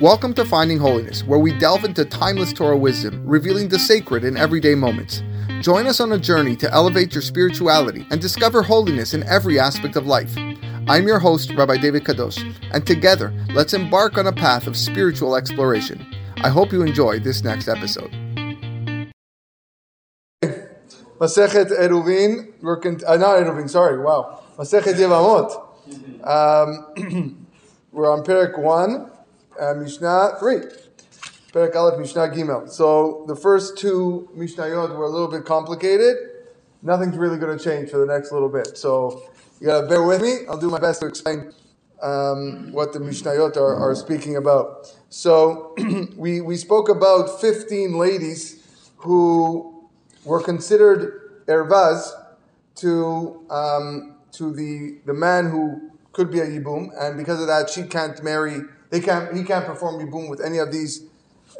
Welcome to Finding Holiness, where we delve into timeless Torah wisdom, revealing the sacred in everyday moments. Join us on a journey to elevate your spirituality and discover holiness in every aspect of life. I'm your host, Rabbi David Kadosh, and together, let's embark on a path of spiritual exploration. I hope you enjoy this next episode. Masechet Eruvin, we're uh, not Eruvin, sorry, wow. Masechet Yevamot. Um, we're on Perek 1, uh, Mishnah 3. Perek Aleph, Mishnah Gimel. So the first two Mishnayot were a little bit complicated. Nothing's really going to change for the next little bit. So you got to bear with me. I'll do my best to explain um, what the Mishnayot are, are speaking about. So we, we spoke about 15 ladies who were considered ervaz to um, to the the man who could be a yibum, and because of that, she can't marry. They can't. He can't perform yibum with any of these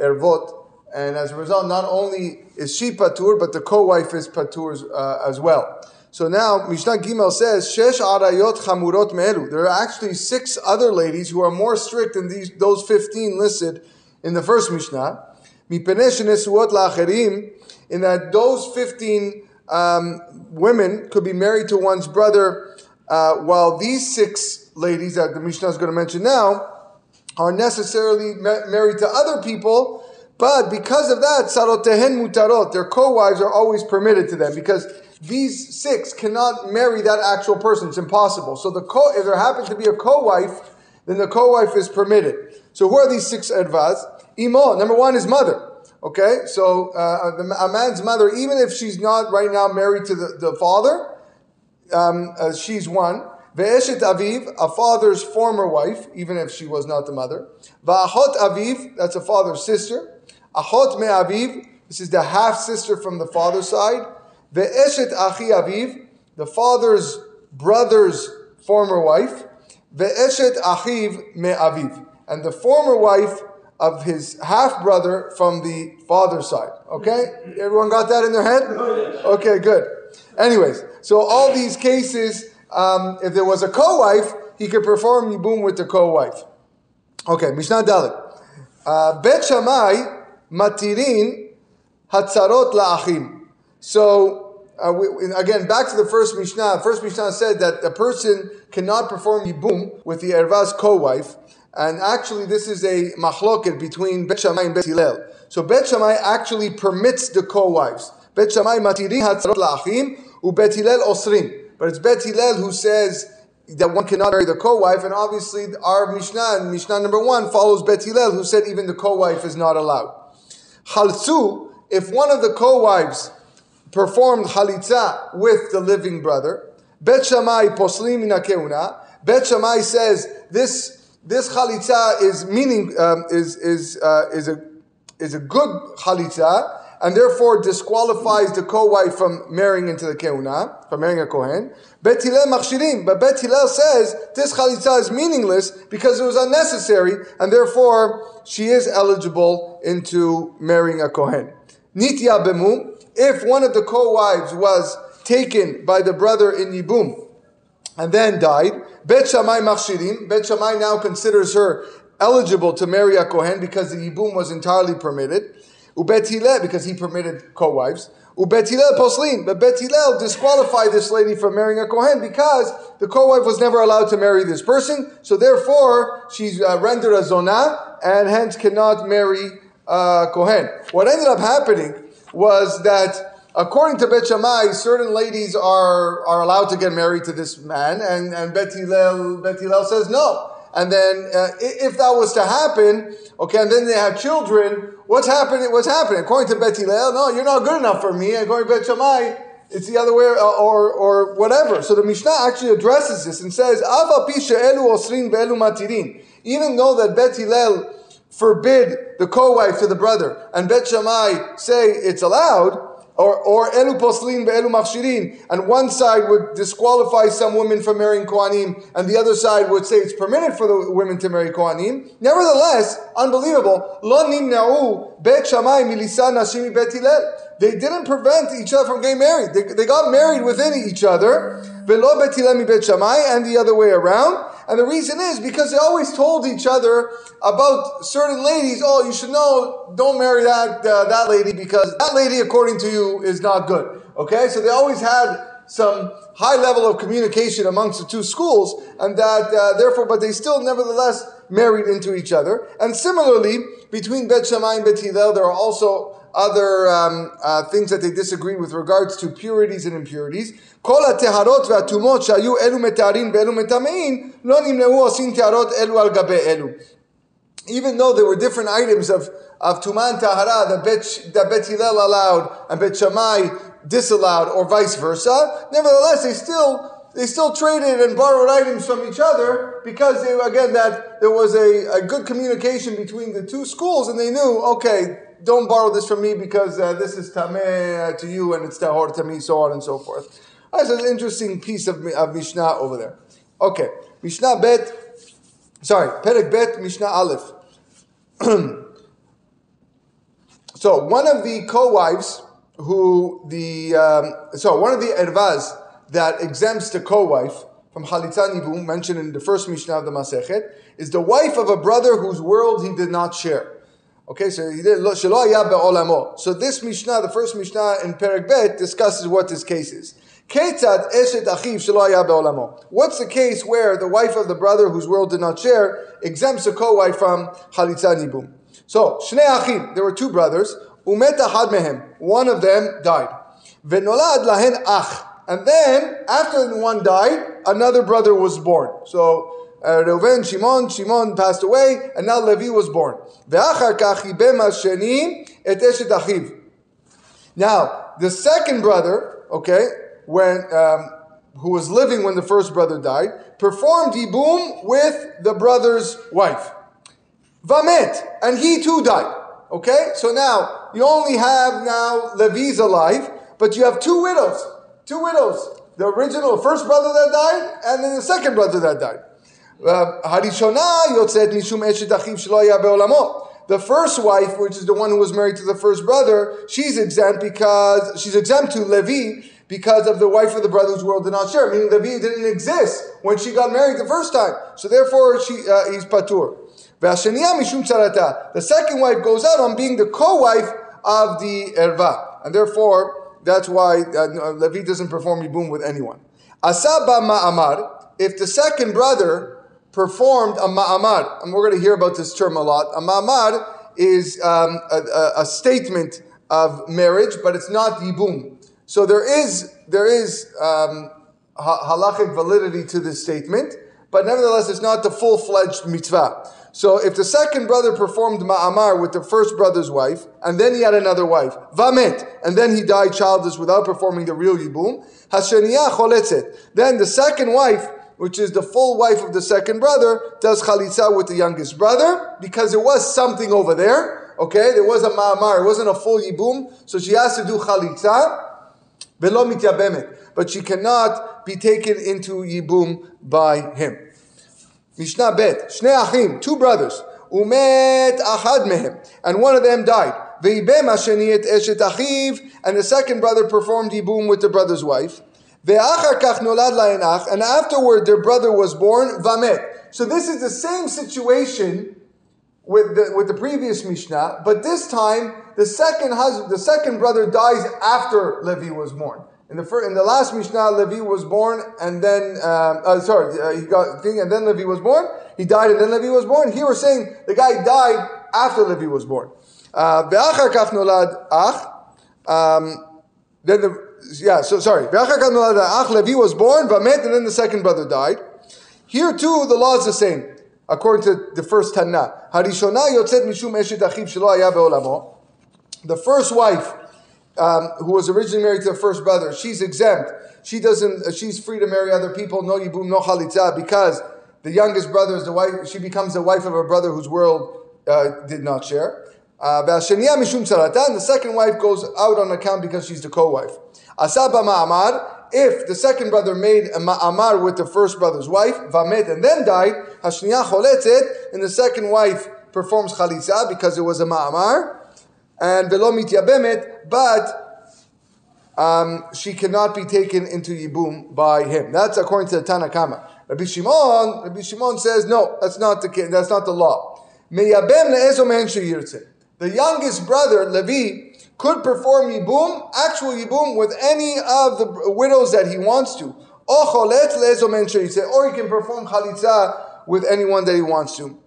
ervot, and as a result, not only is she patur, but the co-wife is patur uh, as well. So now Mishnah Gimel says shesh arayot chamurot me'elu. There are actually six other ladies who are more strict than these those fifteen listed in the first Mishnah. In that those 15 um, women could be married to one's brother, uh, while these six ladies that the Mishnah is going to mention now are necessarily married to other people, but because of that, sarotehen mutarot, their co-wives are always permitted to them because these six cannot marry that actual person. It's impossible. So the co- if there happens to be a co-wife, then the co-wife is permitted. So who are these six advas? Imo, number one is mother. Okay, so uh, a man's mother, even if she's not right now married to the, the father, um, uh, she's one. Ve'eshet aviv, a father's former wife, even if she was not the mother. Va'achot aviv, that's a father's sister. Achot me aviv, this is the half sister from the father's side. Ve'eshet achi aviv, the father's brother's former wife. Ve'eshet achiv me aviv, and the former wife of his half brother from the father's side. Okay? Everyone got that in their head? Oh, okay, good. Anyways, so all these cases, um, if there was a co wife, he could perform Yibum with the co wife. Okay, Mishnah Dalet. Uh, Bet Shammai matirin hatzarot la'achim. So, uh, we, again, back to the first Mishnah. First Mishnah said that a person cannot perform Yibum with the Ervaz co wife. And actually, this is a machloket between Bet Shammai and Bet Hillel. So Bet Shammai actually permits the co-wives. Bet Shammai matirin hatzarot la'achim, u Bet Hillel osrin. But it's Bet Hillel who says that one cannot marry the co-wife, and obviously our Mishnah, Mishnah number one, follows Bet Hillel who said even the co-wife is not allowed. Chaltzu, if one of the co-wives performed chalitza with the living brother, Bet Shammai poslim kehuna. Bet Shammai says this this chalitza is meaning um, is is uh, is a is a good chalitza and therefore disqualifies the co-wife from marrying into the kehuna, from marrying a kohen. Bet Hillel machshirim, but Bet Hillel says this chalitza is meaningless because it was unnecessary, and therefore she is eligible into marrying a kohen. Nitya bemu, if one of the co-wives was taken by the brother in yibum and then died, Bet Shammai machshirim, Bet Shammai now considers her eligible to marry a kohen because the yibum was entirely permitted. Ubet because he permitted co-wives. Ubet Hillel poslin, but Bet Hillel disqualified this lady from marrying a kohen because the co-wife was never allowed to marry this person. So therefore, she's uh, rendered a zonah and hence cannot marry a kohen. What ended up happening was that according to Bet Shammai, certain ladies are, are allowed to get married to this man, and, and Bet Bet Hillel says no. And then, uh, if that was to happen, okay, and then they have children, what's happening? What's happening? According to Bet Hillel, no, you're not good enough for me. According to Bet Shammai, it's the other way, or, or whatever. So the Mishnah actually addresses this and says, Ava pisha elu osrin ve'elu matirin. Even though that Bet Hillel forbid the co-wife to the brother, and Bet Shammai say it's allowed, or, or elu poslin ve'elu machshirin, and one side would disqualify some women from marrying Kohanim, and the other side would say it's permitted for the women to marry Kohanim. Nevertheless, unbelievable, lo nimna'u bet Shammai milisa nashimi bet They didn't prevent each other from getting married. They, they got married within each other. And the other way around. And the reason is because they always told each other about certain ladies, oh, you should know, don't marry that, uh, that lady because that lady, according to you, is not good. Okay? So they always had some high level of communication amongst the two schools, and that uh, therefore, but they still nevertheless married into each other. And similarly, between Bet Shammai and Bet Hillel, there are also other um, uh, things that they disagree with regards to purities and impurities. כל הטהרות והטומאות שהיו אלו מטהרין ואלו מטמאים, לא נמנעו עושים טהרות אלו על גבי אלו. Even though there were different items of, of tuman tahara that Bet, that Bet Hillel allowed and Bet Shammai disallowed or vice versa, nevertheless they still they still traded and borrowed items from each other because they, again that there was a, a good communication between the two schools and they knew okay don't borrow this from me because uh, this is tameh to you and it's tahor to me so on and so forth. That's an interesting piece of, of Mishnah over there. Okay, Mishnah Bet, sorry, Perek Bet Mishnah Aleph. so one of the co-wives who the um, so one of the ervaz that exempts the co-wife from Halitza mentioned in the first Mishnah of the Masechet, is the wife of a brother whose world he did not share. Okay, so he did Shelo. So this Mishnah, the first Mishnah in Perek Bet, discusses what this case is. Ketzad eshet achiv. What's the case where the wife of the brother whose world did not share exempts a co-wife from Halitza Nibum? So, Shnei Achim, there were two brothers. Umet ahad mehem. One of them died. Venolad lahen ach. And then, after one died, another brother was born. So, uh, Reuven, Shimon, Shimon passed away, and now Levi was born. Now, the second brother, okay, when um, who was living when the first brother died, performed Yibum with the brother's wife. Vamet, and he too died. Okay, so now you only have now Levi's alive, but you have two widows. Two widows. The original first brother that died, and then the second brother that died. The first wife, which is the one who was married to the first brother, she's exempt because she's exempt to Levi because of the wife of the brother whose world did not share. Meaning Levi didn't exist when she got married the first time, so therefore she uh, he's patur. The second wife goes out on being the co-wife of the erva, and therefore that's why uh, Levi doesn't perform yibum with anyone. Asaba ma'amar. If the second brother performed a ma'amar, and we're going to hear about this term a lot. A ma'amar is um, a, a, statement of marriage, but it's not yibum. So there is there is um, halachic validity to this statement, but nevertheless, it's not the full fledged mitzvah. So if the second brother performed ma'amar with the first brother's wife, and then he had another wife, vamet, and then he died childless without performing the real yibum, hasheniyah choletzet. Then the second wife, which is the full wife of the second brother, does chalitza with the youngest brother, because there was something over there, okay? There was a ma'amar, it wasn't a full yibum, so she has to do chalitza. But she cannot be taken into yibum by him. Mishnah Bet, Shnei Achim, two brothers, Umet Achad Mehem, and one of them died. Ve'ibem Hasheni et Eshet Achiv, and the second brother performed Yibum with the brother's wife. And afterward their brother was born, Vamet. So this is the same situation with the, with the previous Mishnah, but this time the second husband, the second brother dies after Levi was born. In the first, in the last Mishnah, Levi was born, and then um, uh, sorry, uh, he got thing, and then Levi was born. He died, and then Levi was born. Here we're saying the guy died after Levi was born. Uh, um, then the yeah, so sorry. Levi was born, Vamet, and then the second brother died. Here too, the law is the same, according to the first Tanna. The first wife um, who was originally married to the first brother, she's exempt. She doesn't. Uh, she's free to marry other people. No yibum, no chalitza, because the youngest brother is the wife. She becomes the wife of a brother whose world uh, did not share. Uh, and the second wife goes out on account because she's the co-wife. Asaba ma'amar. If the second brother made a ma'amar with the first brother's wife, vamet, and then died, hashniya choletzet, and the second wife performs chalitza because it was a ma'amar and velo mityabemet, but um, she cannot be taken into yibum by him. That's according to the Tanna Kamma. Rabbi Shimon, Rabbi Shimon says, no, that's not the that's not the law. Meyabem le'ezo men sheyirtze. The youngest brother, Levi, could perform yibum, actual yibum, with any of the widows that he wants to. Or he can perform chalitza with anyone that he wants to.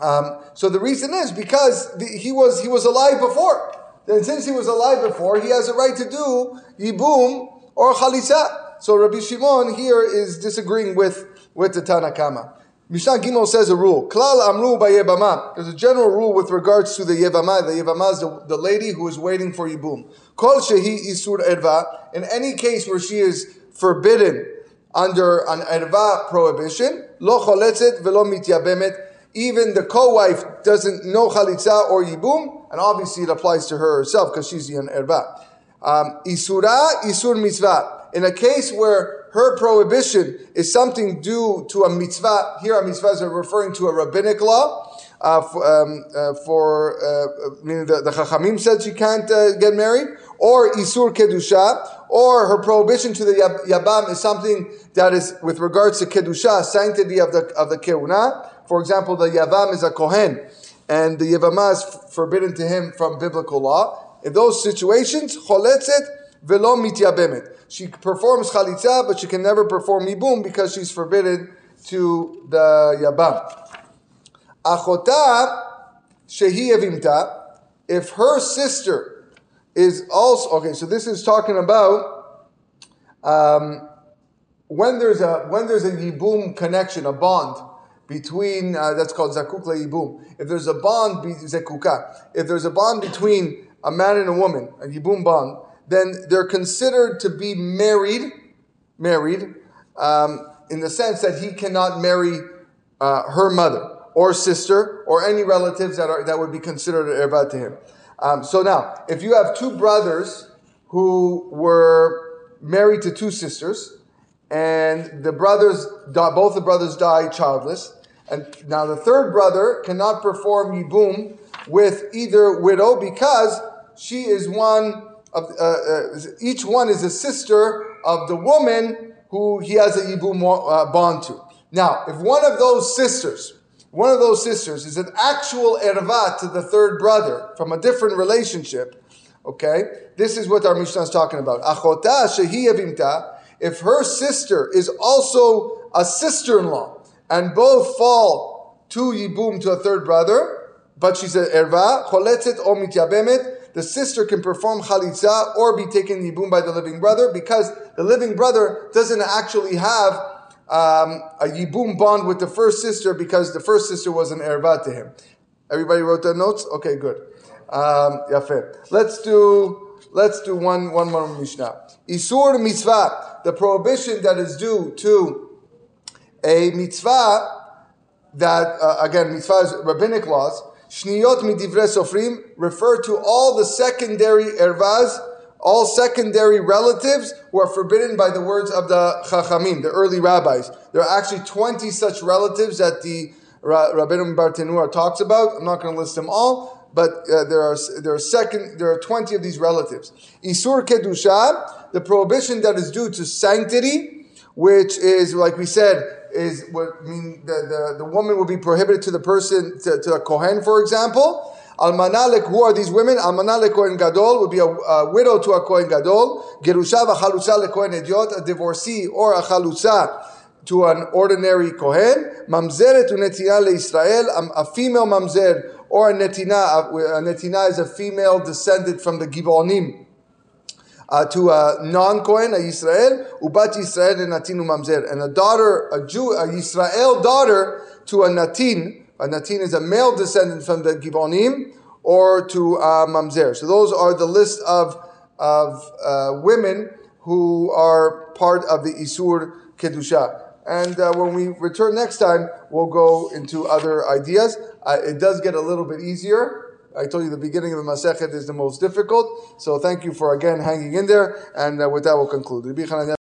Um, so the reason is because the, he was he was alive before. Then since he was alive before, he has a right to do yibum or chalitza. So Rabbi Shimon here is disagreeing with with the Tanna Kamma. Mishnah Gimel says a rule. Klal amru yevama. There's a general rule with regards to the yevama. The yevama is the, the lady who is waiting for yibum. Kol shehi isur erva. In any case where she is forbidden under an erva prohibition, lo choletzet velo mityabemet even the co-wife doesn't know chalitza or yibum, and obviously it applies to her herself because she's the erva. Um, isura, isur mitzvah. In a case where her prohibition is something due to a mitzvah, here a mitzvah is referring to a rabbinic law, uh, for, um, uh, for uh, meaning the, the Chachamim said she can't uh, get married, or Isur Kedusha, or her prohibition to the Yabam is something that is with regards to Kedusha, sanctity of the, of the Kehuna. For example, the Yavam is a Kohen, and the Yavama is forbidden to him from biblical law. In those situations, Choletzet velo mityabemet. She performs chalitza, but she can never perform ibum because she's forbidden to the Yabam. Achota shehi evimta, if her sister is also okay. So this is talking about um, when there's a when there's a yibum connection, a bond between uh, that's called zakuk yibum. If there's a bond, zekuka. If there's a bond between a man and a woman, a yibum bond, then they're considered to be married, married, um, in the sense that he cannot marry uh, her mother or sister or any relatives that are that would be considered erva to him. Um, so now, if you have two brothers who were married to two sisters, and the brothers, both the brothers die childless, and now the third brother cannot perform yibum with either widow because she is one of uh, uh, each one is a sister of the woman who he has a yibum uh, bond to. Now, if one of those sisters one of those sisters is an actual erva to the third brother from a different relationship, okay, this is what our Mishnah is talking about. Achota shehi if her sister is also a sister-in-law, and both fall to yibum to a third brother, but she's an erva, choletzet o mityabemet, the sister can perform chalitza or be taken yibum by the living brother because the living brother doesn't actually have um, a yibum bond with the first sister because the first sister was an erva to him. Everybody wrote their notes. Okay, good. Um, Let's do let's do one one more mishnah. Isur mitzvah, the prohibition that is due to a mitzvah that uh, again mitzvah is rabbinic laws. Shniyot midivre sofrim refer to all the secondary ervas all secondary relatives who are forbidden by the words of the Chachamim, the early rabbis. There are actually 20 such relatives that the Rabbeinu Bartenura talks about. I'm not going to list them all, but uh, there are there are second there are 20 of these relatives. Isur kedusha, the prohibition that is due to sanctity, which is like we said is what mean the, the, the woman will be prohibited to the person to, to a kohen, for example. Almanalek, who are these women? Almanalek Kohen Gadol would be a, a, widow to a Kohen Gadol. Gerusha v'chalutza lekohen hedyot, a divorcee or a chalutza to an ordinary Kohen. Mamzeret unetina leIsrael, um, a female mamzer or a netina. A netina is a female descended from the Gibonim. Uh, to a non-Kohen, a Israel, ubat Yisrael and natin mamzer, and a daughter, a Jew, a Israel daughter to a natin, a natin is a male descendant from the Gibonim or to uh, Mamzer. So those are the list of, of uh, women who are part of the Isur Kedusha. And uh, when we return next time, we'll go into other ideas. Uh, it does get a little bit easier. I told you the beginning of the Masechet is the most difficult. So thank you for again hanging in there. And uh, with that, we'll conclude.